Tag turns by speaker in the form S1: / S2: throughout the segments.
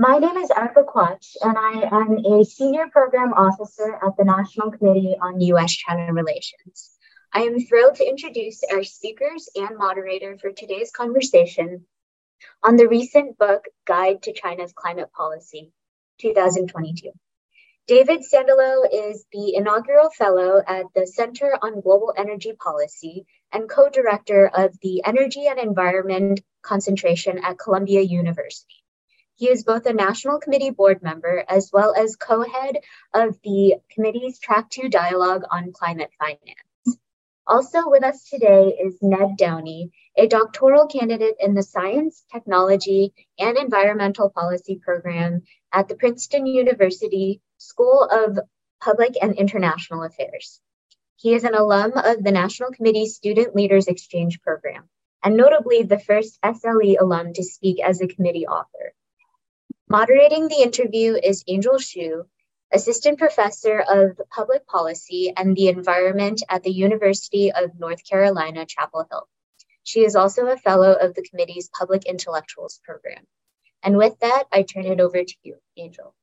S1: My name is Erica Quach, and I am a Senior Program Officer at the National Committee on U.S. China Relations. I am thrilled to introduce our speakers and moderator for today's conversation on the recent book, Guide to China's Climate Policy, 2022. David Sandalow is the inaugural fellow at the Center on Global Energy Policy and co director of the Energy and Environment Concentration at Columbia University. He is both a National Committee board member as well as co head of the committee's Track 2 dialogue on climate finance. Also with us today is Ned Downie, a doctoral candidate in the Science, Technology, and Environmental Policy program at the Princeton University School of Public and International Affairs. He is an alum of the National Committee Student Leaders Exchange Program, and notably the first SLE alum to speak as a committee author. Moderating the interview is Angel Hsu, Assistant Professor of Public Policy and the Environment at the University of North Carolina, Chapel Hill. She is also a fellow of the committee's Public Intellectuals Program. And with that, I turn it over to you, Angel.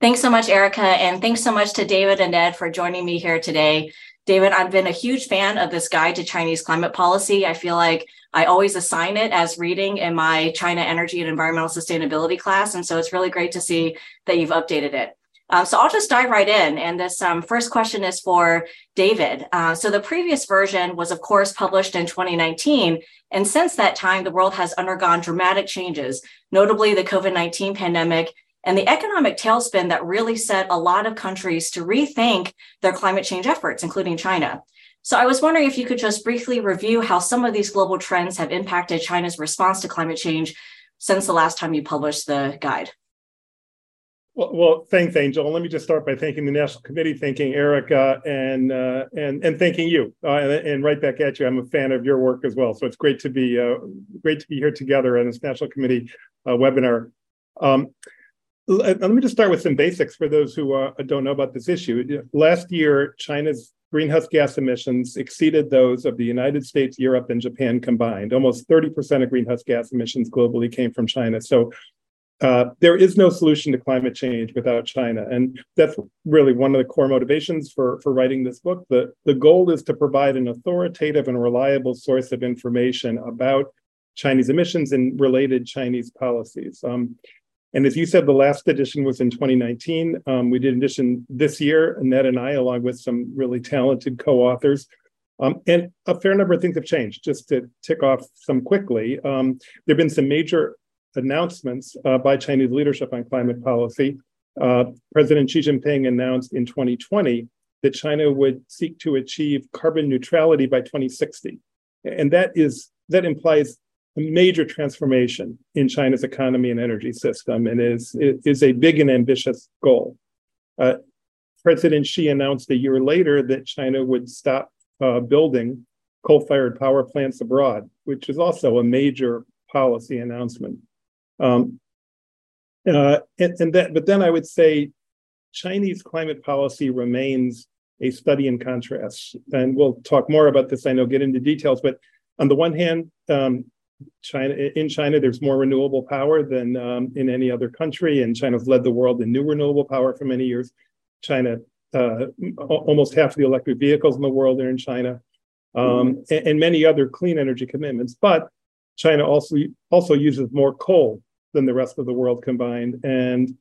S2: Thanks so much, Erica. And thanks so much to David and Ed for joining me here today. David, I've been a huge fan of this guide to Chinese climate policy. I feel like I always assign it as reading in my China energy and environmental sustainability class. And so it's really great to see that you've updated it. Um, so I'll just dive right in. And this um, first question is for David. Uh, so the previous version was, of course, published in 2019. And since that time, the world has undergone dramatic changes, notably the COVID 19 pandemic and the economic tailspin that really set a lot of countries to rethink their climate change efforts, including China. So I was wondering if you could just briefly review how some of these global trends have impacted China's response to climate change since the last time you published the guide.
S3: Well, well, thanks, Angel. Let me just start by thanking the National Committee, thanking Erica, and uh, and and thanking you. Uh, and, and, right back at you. I'm a fan of your work as well. So it's great to be uh, great to be here together on this National Committee uh, webinar. Um, let me just start with some basics for those who uh, don't know about this issue. Last year, China's greenhouse gas emissions exceeded those of the United States, Europe, and Japan combined. Almost 30% of greenhouse gas emissions globally came from China. So uh, there is no solution to climate change without China. And that's really one of the core motivations for, for writing this book. The, the goal is to provide an authoritative and reliable source of information about Chinese emissions and related Chinese policies. Um, and as you said, the last edition was in 2019. Um, we did an edition this year, Ned and I, along with some really talented co-authors. Um, and a fair number of things have changed. Just to tick off some quickly, um, there have been some major announcements uh, by Chinese leadership on climate policy. Uh, President Xi Jinping announced in 2020 that China would seek to achieve carbon neutrality by 2060, and that is that implies a major transformation in China's economy and energy system and is, is a big and ambitious goal. Uh, President Xi announced a year later that China would stop uh, building coal fired power plants abroad, which is also a major policy announcement. Um, uh, and, and that, but then I would say Chinese climate policy remains a study in contrast. And we'll talk more about this, I know, get into details. But on the one hand, um, China in China, there's more renewable power than um, in any other country, and China's led the world in new renewable power for many years. China, uh, almost half of the electric vehicles in the world are in China, um, and, and, many other clean energy commitments. But China also also uses more coal than the rest of the world combined, and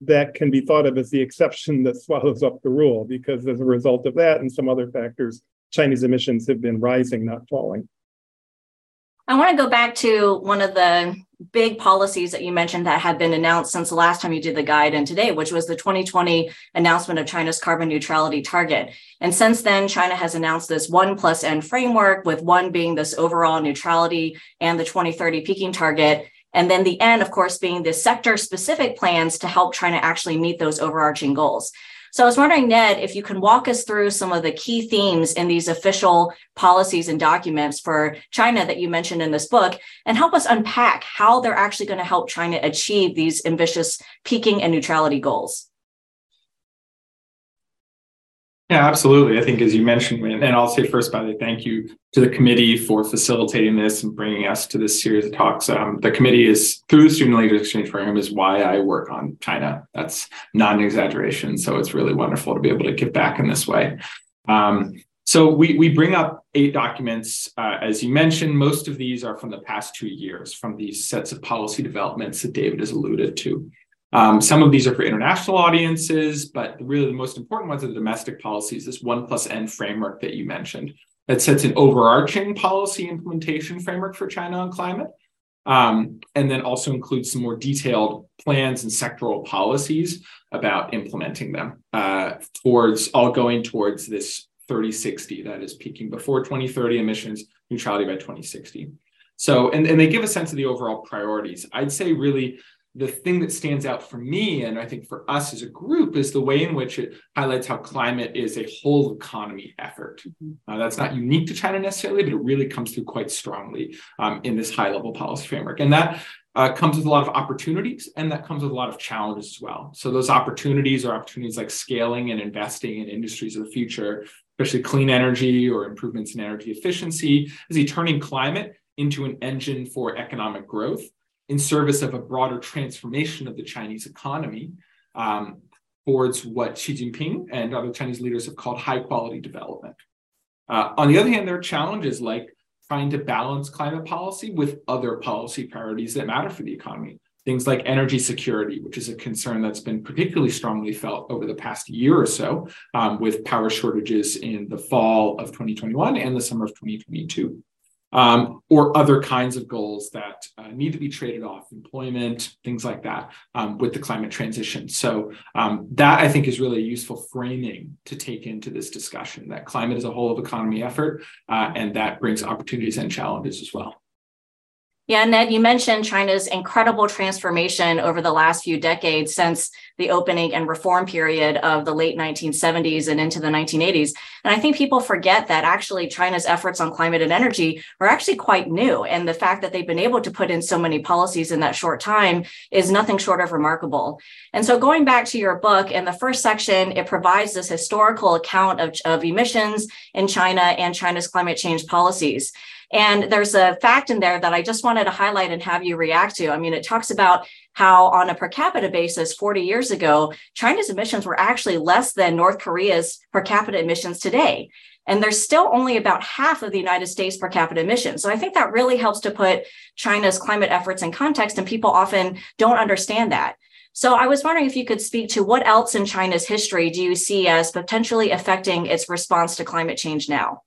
S3: that can be thought of as the exception that swallows up the rule, because as a result of that and some other factors, Chinese emissions have been rising, not falling.
S2: I want to go back to one of the big policies that you mentioned that had been announced since the last time you did the guide and today, which was the 2020 announcement of China's carbon neutrality target. And since then, China has announced this one plus N framework, with one being this overall neutrality and the 2030 peaking target. And then the N, of course, being the sector specific plans to help China actually meet those overarching goals. So I was wondering, Ned, if you can walk us through some of the key themes in these official policies and documents for China that you mentioned in this book and help us unpack how they're actually going to help China achieve these ambitious peaking and neutrality goals.
S4: Yeah, absolutely. I think as you mentioned, and I'll say first, by the way, thank you to the committee for facilitating this and bringing us to this series of talks. Um, the committee is through the Student Leaders Exchange Program is why I work on China. That's not an exaggeration. So it's really wonderful to be able to give back in this way. Um, so we, we bring up eight documents. Uh, as you mentioned, most of these are from the past two years, from these sets of policy developments that David has alluded to. Um, some of these are for international audiences, but really the most important ones are the domestic policies, this one plus N framework that you mentioned that sets an overarching policy implementation framework for China on climate. Um, and then also includes some more detailed plans and sectoral policies about implementing them uh, towards all going towards this 3060 that is peaking before 2030 emissions neutrality by 2060. So, and, and they give a sense of the overall priorities. I'd say really the thing that stands out for me and I think for us as a group is the way in which it highlights how climate is a whole economy effort. Mm-hmm. Uh, that's not unique to China necessarily, but it really comes through quite strongly um, in this high level policy framework. And that uh, comes with a lot of opportunities and that comes with a lot of challenges as well. So those opportunities are opportunities like scaling and investing in industries of the future, especially clean energy or improvements in energy efficiency. Is he turning climate into an engine for economic growth? In service of a broader transformation of the Chinese economy um, towards what Xi Jinping and other Chinese leaders have called high quality development. Uh, on the other hand, there are challenges like trying to balance climate policy with other policy priorities that matter for the economy. Things like energy security, which is a concern that's been particularly strongly felt over the past year or so, um, with power shortages in the fall of 2021 and the summer of 2022 um, or other kinds of goals that uh, need to be traded off, employment, things like that, um, with the climate transition. So um, that I think is really a useful framing to take into this discussion. That climate is a whole of economy effort, uh, and that brings opportunities and challenges as well.
S2: Yeah, Ned, you mentioned China's incredible transformation over the last few decades since the opening and reform period of the late 1970s and into the 1980s. And I think people forget that actually China's efforts on climate and energy are actually quite new. And the fact that they've been able to put in so many policies in that short time is nothing short of remarkable. And so going back to your book, in the first section, it provides this historical account of, of emissions in China and China's climate change policies. And there's a fact in there that I just wanted to highlight and have you react to. I mean, it talks about how, on a per capita basis, 40 years ago, China's emissions were actually less than North Korea's per capita emissions today. And there's still only about half of the United States per capita emissions. So I think that really helps to put China's climate efforts in context, and people often don't understand that. So I was wondering if you could speak to what else in China's history do you see as potentially affecting its response to climate change now?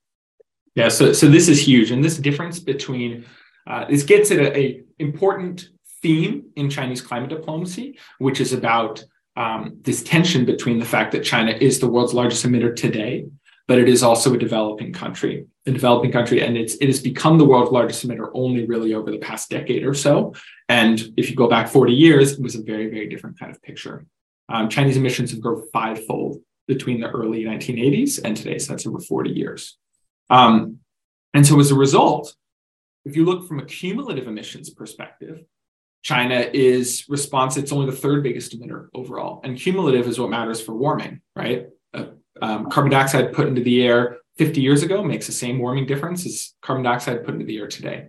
S4: Yeah, so so this is huge, and this difference between uh, this gets at a, a, important theme in Chinese climate diplomacy, which is about um, this tension between the fact that China is the world's largest emitter today, but it is also a developing country, a developing country, and it's it has become the world's largest emitter only really over the past decade or so. And if you go back 40 years, it was a very very different kind of picture. Um, Chinese emissions have grown fivefold between the early 1980s and today, so that's over 40 years. Um, and so as a result, if you look from a cumulative emissions perspective, China is response, it's only the third biggest emitter overall. And cumulative is what matters for warming, right? Uh, um, carbon dioxide put into the air 50 years ago makes the same warming difference as carbon dioxide put into the air today.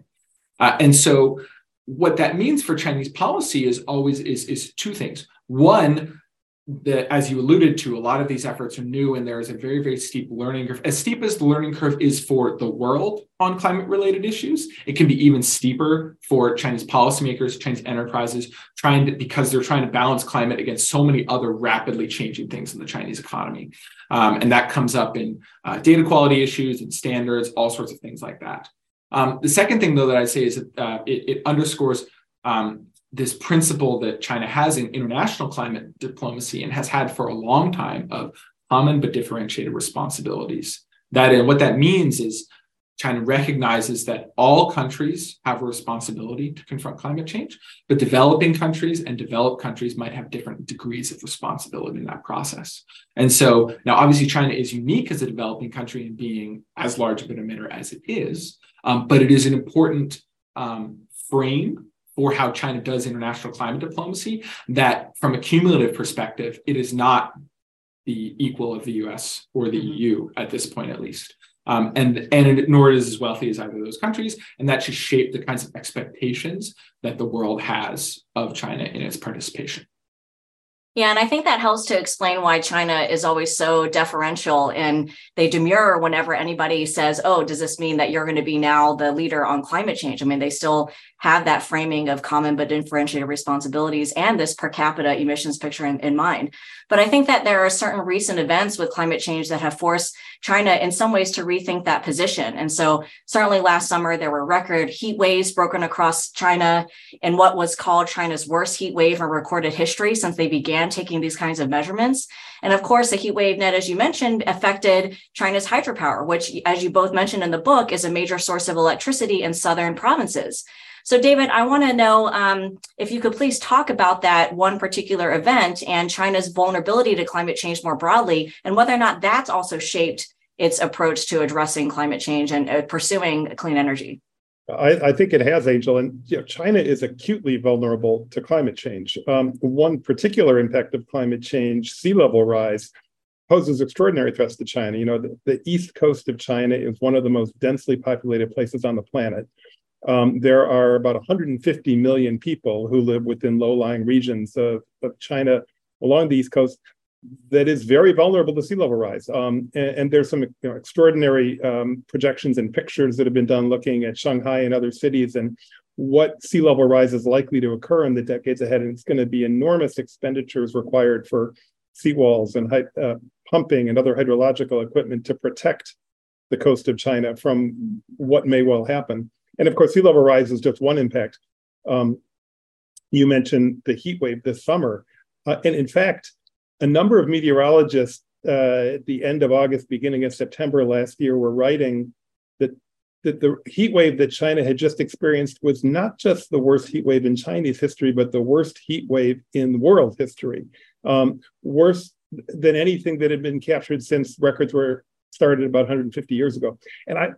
S4: Uh, and so what that means for Chinese policy is always is, is two things. One, that as you alluded to, a lot of these efforts are new and there is a very, very steep learning curve. As steep as the learning curve is for the world on climate related issues, it can be even steeper for Chinese policymakers, Chinese enterprises, trying to, because they're trying to balance climate against so many other rapidly changing things in the Chinese economy. Um, and that comes up in uh, data quality issues and standards, all sorts of things like that. Um, the second thing, though, that I'd say is that uh, it, it underscores um, this principle that China has in international climate diplomacy and has had for a long time of common but differentiated responsibilities. That and what that means is China recognizes that all countries have a responsibility to confront climate change, but developing countries and developed countries might have different degrees of responsibility in that process. And so now, obviously, China is unique as a developing country in being as large of an emitter as it is, um, but it is an important um, frame for how China does international climate diplomacy, that from a cumulative perspective, it is not the equal of the US or the mm-hmm. EU at this point, at least. Um, and, and nor is as wealthy as either of those countries. And that should shape the kinds of expectations that the world has of China in its participation.
S2: Yeah, and I think that helps to explain why China is always so deferential and they demur whenever anybody says, Oh, does this mean that you're going to be now the leader on climate change? I mean, they still have that framing of common but differentiated responsibilities and this per capita emissions picture in, in, mind. But I think that there are certain recent events with climate change that have forced China in some ways to rethink that position. And so certainly last summer, there were record heat waves broken across China in what was called China's worst heat wave in recorded history since they began taking these kinds of measurements. And of course, the heat wave Ned, as you mentioned, affected China's hydropower, which, as you both mentioned in the book, is a major source of electricity in southern provinces. So, David, I want to know um, if you could please talk about that one particular event and China's vulnerability to climate change more broadly, and whether or not that's also shaped its approach to addressing climate change and uh, pursuing clean energy.
S3: I, I, think it has, Angel, and you know, China is acutely vulnerable to climate change. Um, one particular impact of climate change, sea level rise, poses extraordinary threats to China. You know, the, the east coast of China is one of the most densely populated places on the planet. Um, there are about 150 million people who live within low-lying regions of, of China along the East Coast that is very vulnerable to sea level rise. Um, and, and, there's some you know, extraordinary um, projections and pictures that have been done looking at Shanghai and other cities and what sea level rise is likely to occur in the decades ahead. And it's going to be enormous expenditures required for seawalls and uh, pumping and other hydrological equipment to protect the coast of China from what may well happen. And of course, sea level rise is just one impact. Um, you mentioned the heat wave this summer. Uh, and in fact, a number of meteorologists uh, at the end of August, beginning of September last year, were writing that, that the heat wave that China had just experienced was not just the worst heat wave in Chinese history, but the worst heat wave in world history. Um, worse than anything that had been captured since records were started about 150 years ago. And I,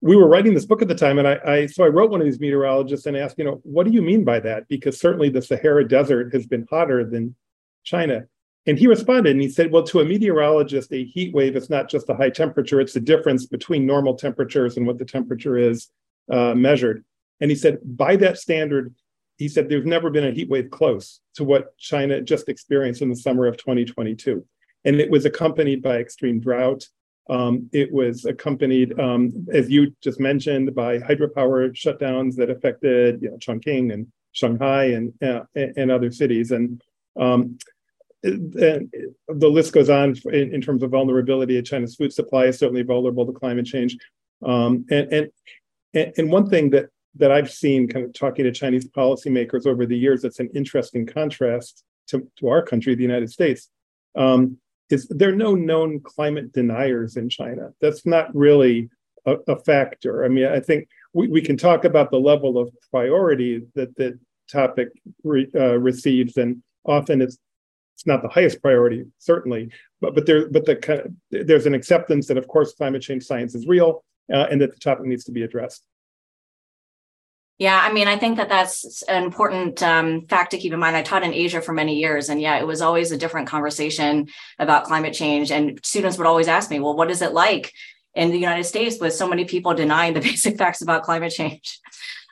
S3: we were writing this book at the time, and I, I, so I wrote one of these meteorologists and asked, you know, what do you mean by that? Because certainly the Sahara Desert has been hotter than China. And he responded and he said, well, to a meteorologist, a heat wave is not just a high temperature, it's the difference between normal temperatures and what the temperature is uh, measured. And he said, by that standard, he said, there's never been a heat wave close to what China just experienced in the summer of 2022. And it was accompanied by extreme drought, um, it was accompanied, um, as you just mentioned, by hydropower shutdowns that affected you know, Chongqing and Shanghai and, uh, and other cities. And, um, the list goes on in, in, terms of vulnerability. China's food supply is certainly vulnerable to climate change. Um, and, and, and one thing that, that I've seen kind of talking to Chinese policymakers over the years that's an interesting contrast to, to our country, the United States, um, is there are no known climate deniers in China. That's not really a, a factor. I mean, I think we, we can talk about the level of priority that the topic re, uh, receives, and often it's it's not the highest priority, certainly, but but there but the there's an acceptance that of course climate change science is real uh, and that the topic needs to be addressed.
S2: Yeah, I mean, I think that that's an important um, fact to keep in mind. I taught in Asia for many years, and yeah, it was always a different conversation about climate change. And students would always ask me, well, what is it like in the United States with so many people denying the basic facts about climate change?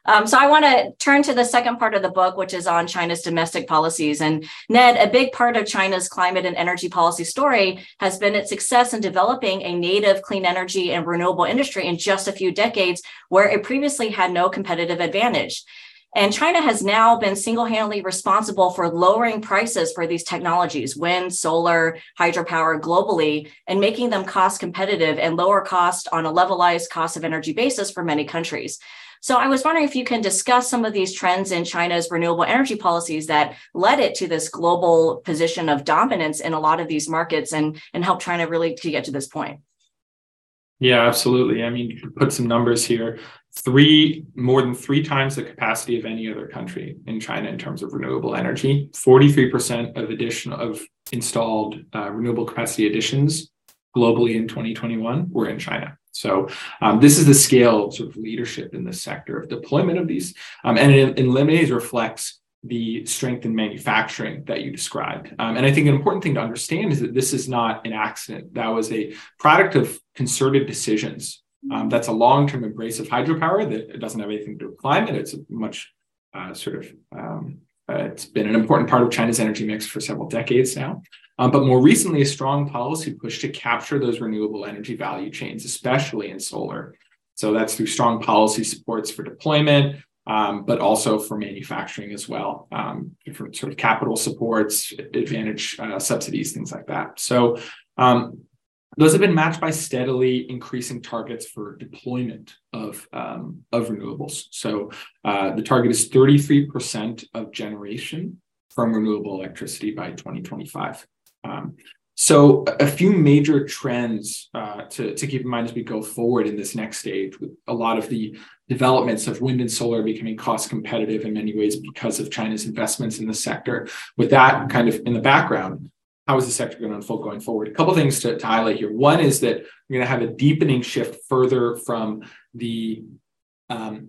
S2: Um, so I want to turn to the second part of the book, which is on China's domestic policies. And Ned, a big part of China's climate and energy policy story has been its success in developing a native clean energy and renewable industry in just a few decades, where it previously had no competitive advantage. And China has now been single handedly responsible for lowering prices for these technologies, wind, solar, hydropower globally, and making them cost competitive and lower cost on a levelized cost of energy basis for many countries. So I was wondering if you can discuss some of these trends in China's renewable energy policies that led it to this global position of dominance in a lot of these markets and, and help China really to get to this point.
S4: Yeah, absolutely. I mean, you put some numbers here. Three, more than three times the capacity of any other country in China in terms of renewable energy. 43% of additional of installed uh, renewable capacity additions globally in 2021 were in China. So um, this is the scale sort of leadership in the sector of deployment of these. Um, and in, in reflects the strength in manufacturing that you described. Um, and I think an important thing to understand is that this is not an accident. That was a product of concerted decisions. Um, that's a long-term embrace of hydropower that doesn't have anything to do with climate. It's a much uh, sort of um, uh, it's been an important part of China's energy mix for several decades now. Um, but more recently, a strong policy push to capture those renewable energy value chains, especially in solar. So that's through strong policy supports for deployment, um, but also for manufacturing as well, um, different sort of capital supports, advantage uh, subsidies, things like that. So um, those have been matched by steadily increasing targets for deployment of, um, of renewables. So uh, the target is 33% of generation from renewable electricity by 2025. Um, so a few major trends uh, to, to keep in mind as we go forward in this next stage with a lot of the developments of wind and solar becoming cost competitive in many ways because of China's investments in the sector. With that kind of in the background, how is the sector going to unfold going forward? A couple things to, to highlight here. One is that we're going to have a deepening shift further from the um,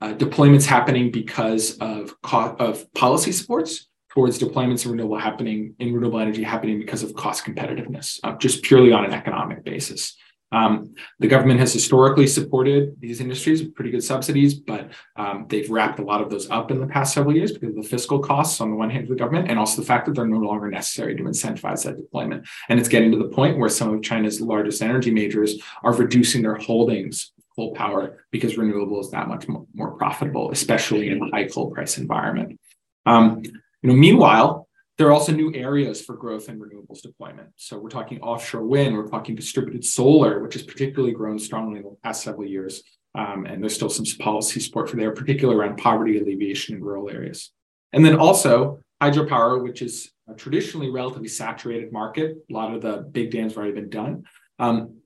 S4: uh, deployments happening because of, co- of policy supports towards deployments of renewable happening in renewable energy happening because of cost competitiveness, uh, just purely on an economic basis. Um, the government has historically supported these industries with pretty good subsidies, but um, they've wrapped a lot of those up in the past several years because of the fiscal costs on the one hand of the government, and also the fact that they're no longer necessary to incentivize that deployment. And it's getting to the point where some of China's largest energy majors are reducing their holdings of coal power because renewable is that much more profitable, especially in a high coal price environment. Um, you know, meanwhile, there are also new areas for growth in renewables deployment. So we're talking offshore wind, we're talking distributed solar, which has particularly grown strongly in the past several years. Um, and there's still some policy support for there, particularly around poverty alleviation in rural areas. And then also hydropower, which is a traditionally relatively saturated market. A lot of the big dams have already been done. Um,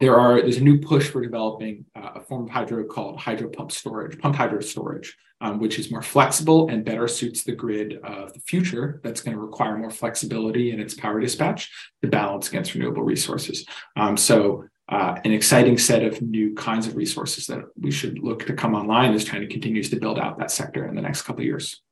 S4: there are there's a new push for developing uh, a form of hydro called hydro pump storage, pump hydro storage, um, which is more flexible and better suits the grid of the future. That's going to require more flexibility in its power dispatch to balance against renewable resources. Um, so. Uh, an exciting set of new kinds of resources that we should look to come online as China continues to build out that sector in the next couple of years.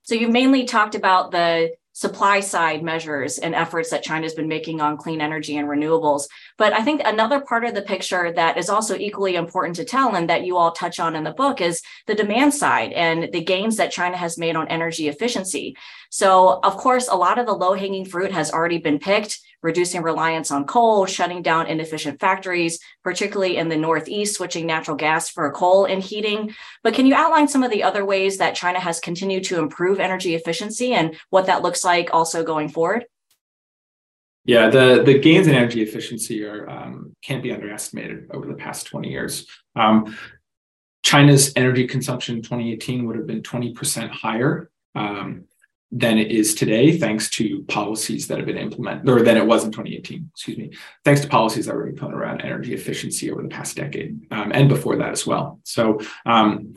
S2: So you've mainly talked about the supply side measures and efforts that China's been making on clean energy and renewables. But I think another part of the picture that is also equally important to tell and that you all touch on in the book is the demand side and the gains that China has made on energy efficiency. So, of course, a lot of the low hanging fruit has already been picked reducing reliance on coal, shutting down inefficient factories, particularly in the Northeast, switching natural gas for coal and heating. But can you outline some of the other ways that China has continued to improve energy efficiency and what that looks like also going forward?
S4: Yeah, the, the gains in energy efficiency are um, can't be underestimated over the past 20 years. Um, China's energy consumption in 2018 would have been 20% higher um, than it is today, thanks to policies that have been implemented, or than it was in 2018, excuse me, thanks to policies that were implemented around energy efficiency over the past decade um, and before that as well. So um,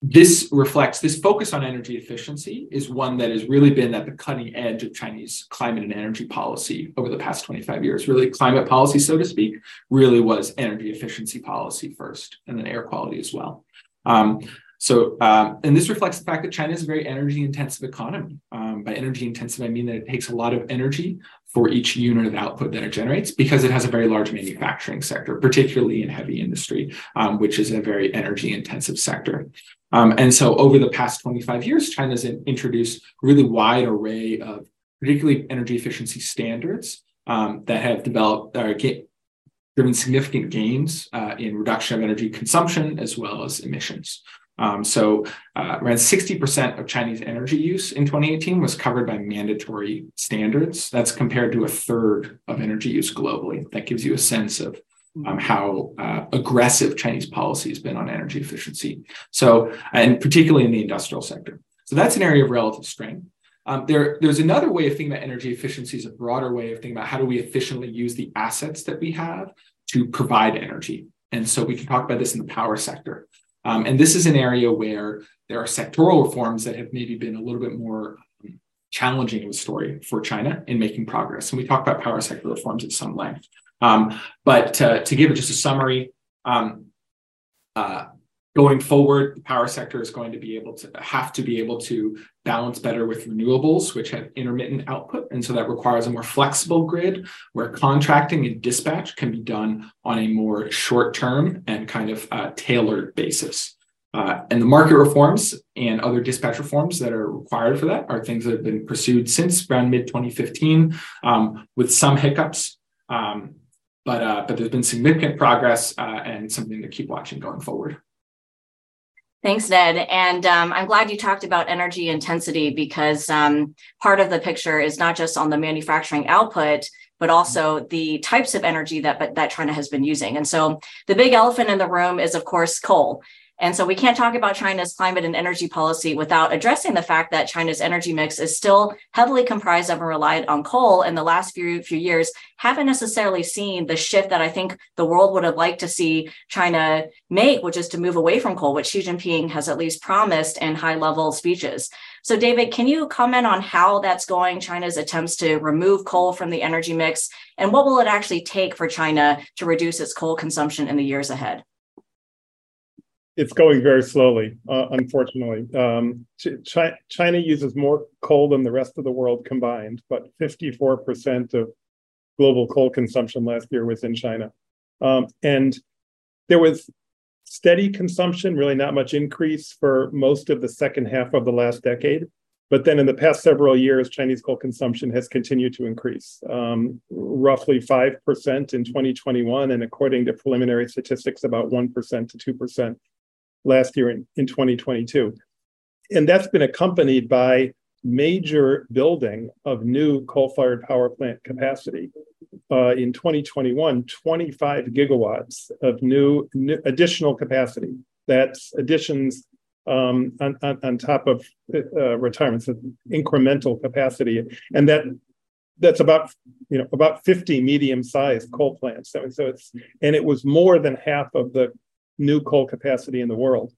S4: this reflects this focus on energy efficiency is one that has really been at the cutting edge of Chinese climate and energy policy over the past 25 years. Really, climate policy, so to speak, really was energy efficiency policy first, and then air quality as well. Um, so, um, and this reflects the fact that China is a very energy intensive economy. Um, by energy intensive, I mean that it takes a lot of energy for each unit of output that it generates because it has a very large manufacturing sector, particularly in heavy industry, um, which is a very energy intensive sector. Um, and so, over the past 25 years, China has introduced a really wide array of particularly energy efficiency standards um, that have developed or driven significant gains uh, in reduction of energy consumption as well as emissions. Um, so uh, around 60% of Chinese energy use in 2018 was covered by mandatory standards. That's compared to a third of energy use globally. That gives you a sense of um, how uh, aggressive Chinese policy has been on energy efficiency. So, and particularly in the industrial sector. So that's an area of relative strength. Um, there, there's another way of thinking about energy efficiency is a broader way of thinking about how do we efficiently use the assets that we have to provide energy. And so we can talk about this in the power sector. Um, and this is an area where there are sectoral reforms that have maybe been a little bit more um, challenging of a story for China in making progress. And we talk about power sector reforms at some length. Um, but to, give it just a summary, um, uh, going forward, the power sector is going to be able to have to be able to balance better with renewables, which have intermittent output. And so that requires a more flexible grid where contracting and dispatch can be done on a more short term and kind of uh, tailored basis. Uh, and the market reforms and other dispatch reforms that are required for that are things that have been pursued since around mid 2015 um, with some hiccups. Um, but, uh, but there's been significant progress uh, and something to keep watching going forward.
S2: Thanks, Ned. And um, I'm glad you talked about energy intensity because um, part of the picture is not just on the manufacturing output, but also the types of energy that, that China has been using. And so the big elephant in the room is, of course, coal. And so we can't talk about China's climate and energy policy without addressing the fact that China's energy mix is still heavily comprised of and relied on coal. And the last few, few years, haven't necessarily seen the shift that I think the world would have liked to see China make, which is to move away from coal, which Xi Jinping has at least promised in high level speeches. So, David, can you comment on how that's going, China's attempts to remove coal from the energy mix, and what will it actually take for China to reduce its coal consumption in the years ahead?
S3: It's going very slowly, uh, unfortunately. Um, Ch- China uses more coal than the rest of the world combined, but 54% of global coal consumption last year was in China. Um, and there was steady consumption, really not much increase for most of the second half of the last decade. But then in the past several years, Chinese coal consumption has continued to increase, um, roughly 5% in 2021, and according to preliminary statistics, about 1% to 2% last year in, in 2022. And that's been accompanied by major building of new coal-fired power plant capacity. Uh, in 2021, 25 gigawatts of new, new additional capacity. That's additions um, on, on, on, top of uh, retirements, incremental capacity, and that that's about you know about 50 medium-sized coal plants. So, so it's and it was more than half of the new coal capacity in the world.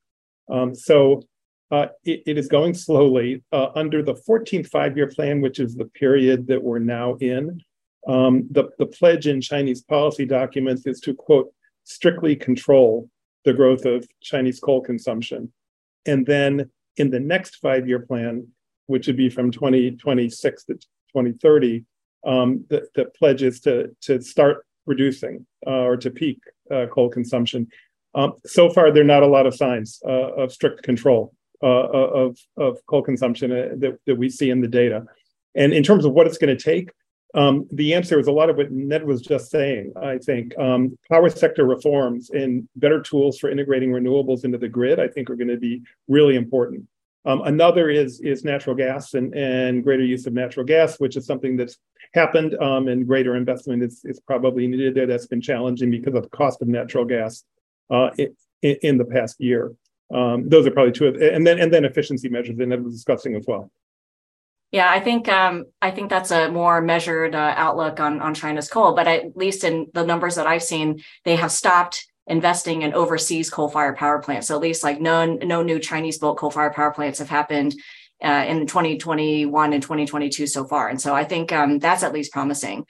S3: Um, so uh, it, it is going slowly uh, under the 14th five-year plan, which is the period that we're now in. Um, the, the pledge in Chinese policy documents is to quote strictly control the growth of Chinese coal consumption, and then in the next five-year plan, which would be from 2026 to 2030, um, the, the pledge is to to start reducing uh, or to peak uh, coal consumption um, so far, there are not a lot of signs uh, of strict control uh, uh, of, of coal consumption uh, that, that we see in the data. And in terms of what it's going to take, um, the answer is a lot of what Ned was just saying. I think um, power sector reforms and better tools for integrating renewables into the grid, I think, are going to be really important. Um, another is is natural gas and, and greater use of natural gas, which is something that's happened um, and greater investment is, is probably needed there. That's been challenging because of the cost of natural gas uh, in, the past year. Um, those are probably two of, and then and then efficiency measures and that was discussing as well.
S2: Yeah, I think um, I think that's a more measured uh, outlook on on China's coal. But at least in the numbers that I've seen, they have stopped investing in overseas coal-fired power plants. So at least like no no new Chinese-built coal-fired power plants have happened uh, in 2021 and 2022 so far. And so I think um, that's at least promising.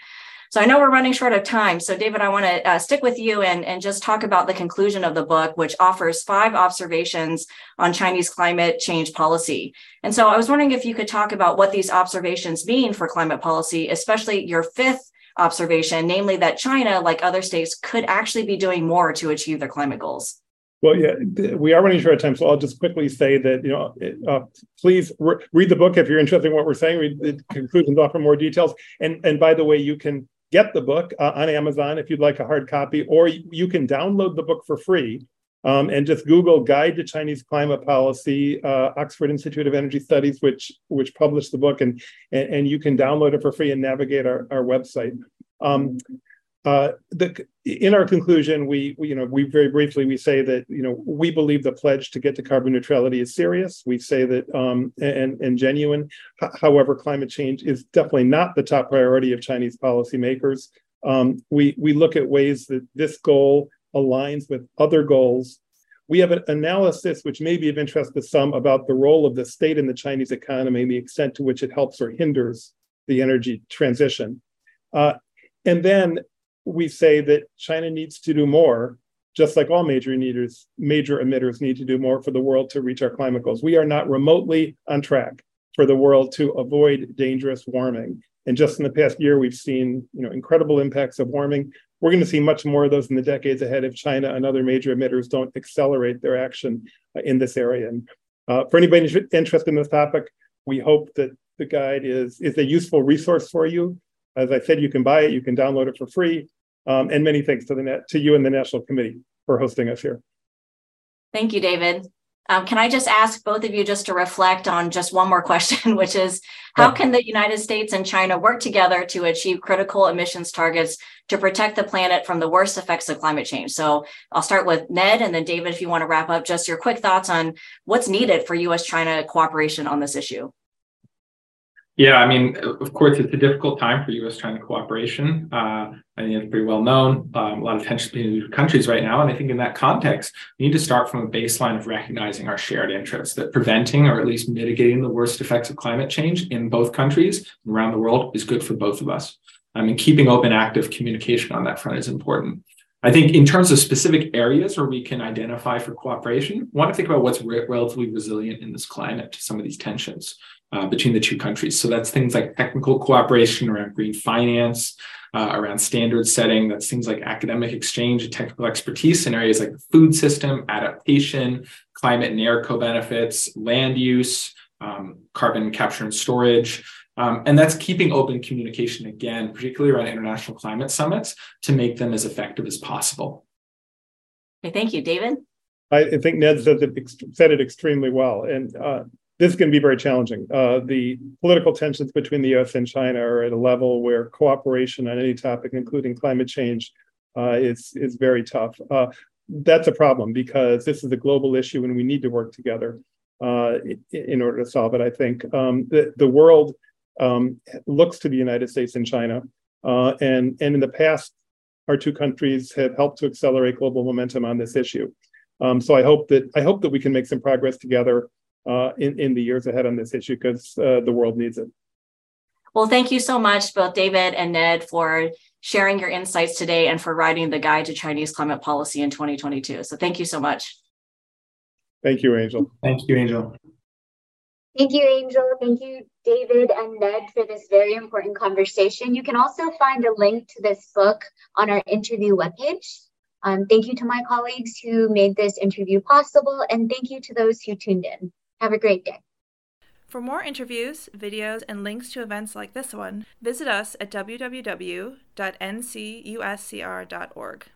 S2: So I know we're running short of time. So, David, I want to uh, stick with you and, and just talk about the conclusion of the book, which offers five observations on Chinese climate change policy. And so I was wondering if you could talk about what these observations mean for climate policy, especially your fifth observation, namely that China, like other states, could actually be doing more to achieve their climate goals.
S3: Well, yeah, we are running short of time, so I'll just quickly say that you know, uh, please re- read the book if you're interested in what we're saying. Read the conclusions, offer more details, and and by the way, you can get the book uh, on Amazon if you'd like a hard copy, or you can download the book for free um, and just Google Guide to Chinese Climate Policy, uh, Oxford Institute of Energy Studies, which which published the book, and and, and you can download it for free and navigate our, our website. Um, uh, the, in our conclusion, we, we, you know, we very briefly we say that you know we believe the pledge to get to carbon neutrality is serious. We say that um, and and genuine. However, climate change is definitely not the top priority of Chinese policymakers. Um, we we look at ways that this goal aligns with other goals. We have an analysis which may be of interest to some about the role of the state in the Chinese economy and the extent to which it helps or hinders the energy transition. Uh, and then we say that China needs to do more just like all major emitters, major emitters need to do more for the world to reach our climate goals. We are not remotely on track for the world to avoid dangerous warming. And just in the past year, we've seen you know incredible impacts of warming. We're going to see much more of those in the decades ahead if China and other major emitters don't accelerate their action uh, in this area. And uh, for anybody interested in this topic, we hope that the guide is is a useful resource for you. As I said, you can buy it, you can download it for free. Um, and many thanks to the net, to you and the National Committee for hosting us here.
S2: Thank you, David. Um, can I just ask both of you just to reflect on just one more question, which is how can the United States and China work together to achieve critical emissions targets to protect the planet from the worst effects of climate change? So I'll start with Ned and then David, if you want to wrap up just your quick thoughts on what's needed for US China cooperation on this issue.
S4: Yeah, I mean, of course, it's a difficult time for U.S.-China cooperation. Uh, I think it's pretty well known. Um, a lot of tension between the countries right now, and I think in that context, we need to start from a baseline of recognizing our shared interests that preventing or at least mitigating the worst effects of climate change in both countries and around the world is good for both of us. I mean, keeping open, active communication on that front is important. I think in terms of specific areas where we can identify for cooperation, we want to think about what's re- relatively resilient in this climate to some of these tensions uh, between the two countries. So that's things like technical cooperation around green finance, uh, around standard setting. That's things like academic exchange and technical expertise in areas like the food system, adaptation, climate and air co-benefits, land use, um, carbon capture and storage. Um, and that's keeping open communication again, particularly around international climate summits, to make them as effective as possible.
S2: Okay, thank you, David.
S3: I think Ned said it, said it extremely well. And uh, this to be very challenging. Uh, the political tensions between the US and China are at a level where cooperation on any topic, including climate change, uh, is, is very tough. Uh, that's a problem because this is a global issue and we need to work together uh, in order to solve it. I think um, the, the world um, looks to the United States and China. Uh, and, and in the past, our two countries have helped to accelerate global momentum on this issue. Um, so I hope that I hope that we can make some progress together uh, in, in the years ahead on this issue because uh, the world needs it.
S2: Well, thank you so much, both David and Ned, for sharing your insights today and for writing the guide to Chinese climate policy in 2022. So thank you so much.
S3: Thank you, Angel.
S4: Thank you, Angel.
S1: Thank you, Angel. Thank you, David and Ned, for this very important conversation. You can also find a link to this book on our interview webpage. Um, thank you to my colleagues who made this interview possible, and thank you to those who tuned in. Have a great day.
S5: For more interviews, videos, and links to events like this one, visit us at www.ncuscr.org.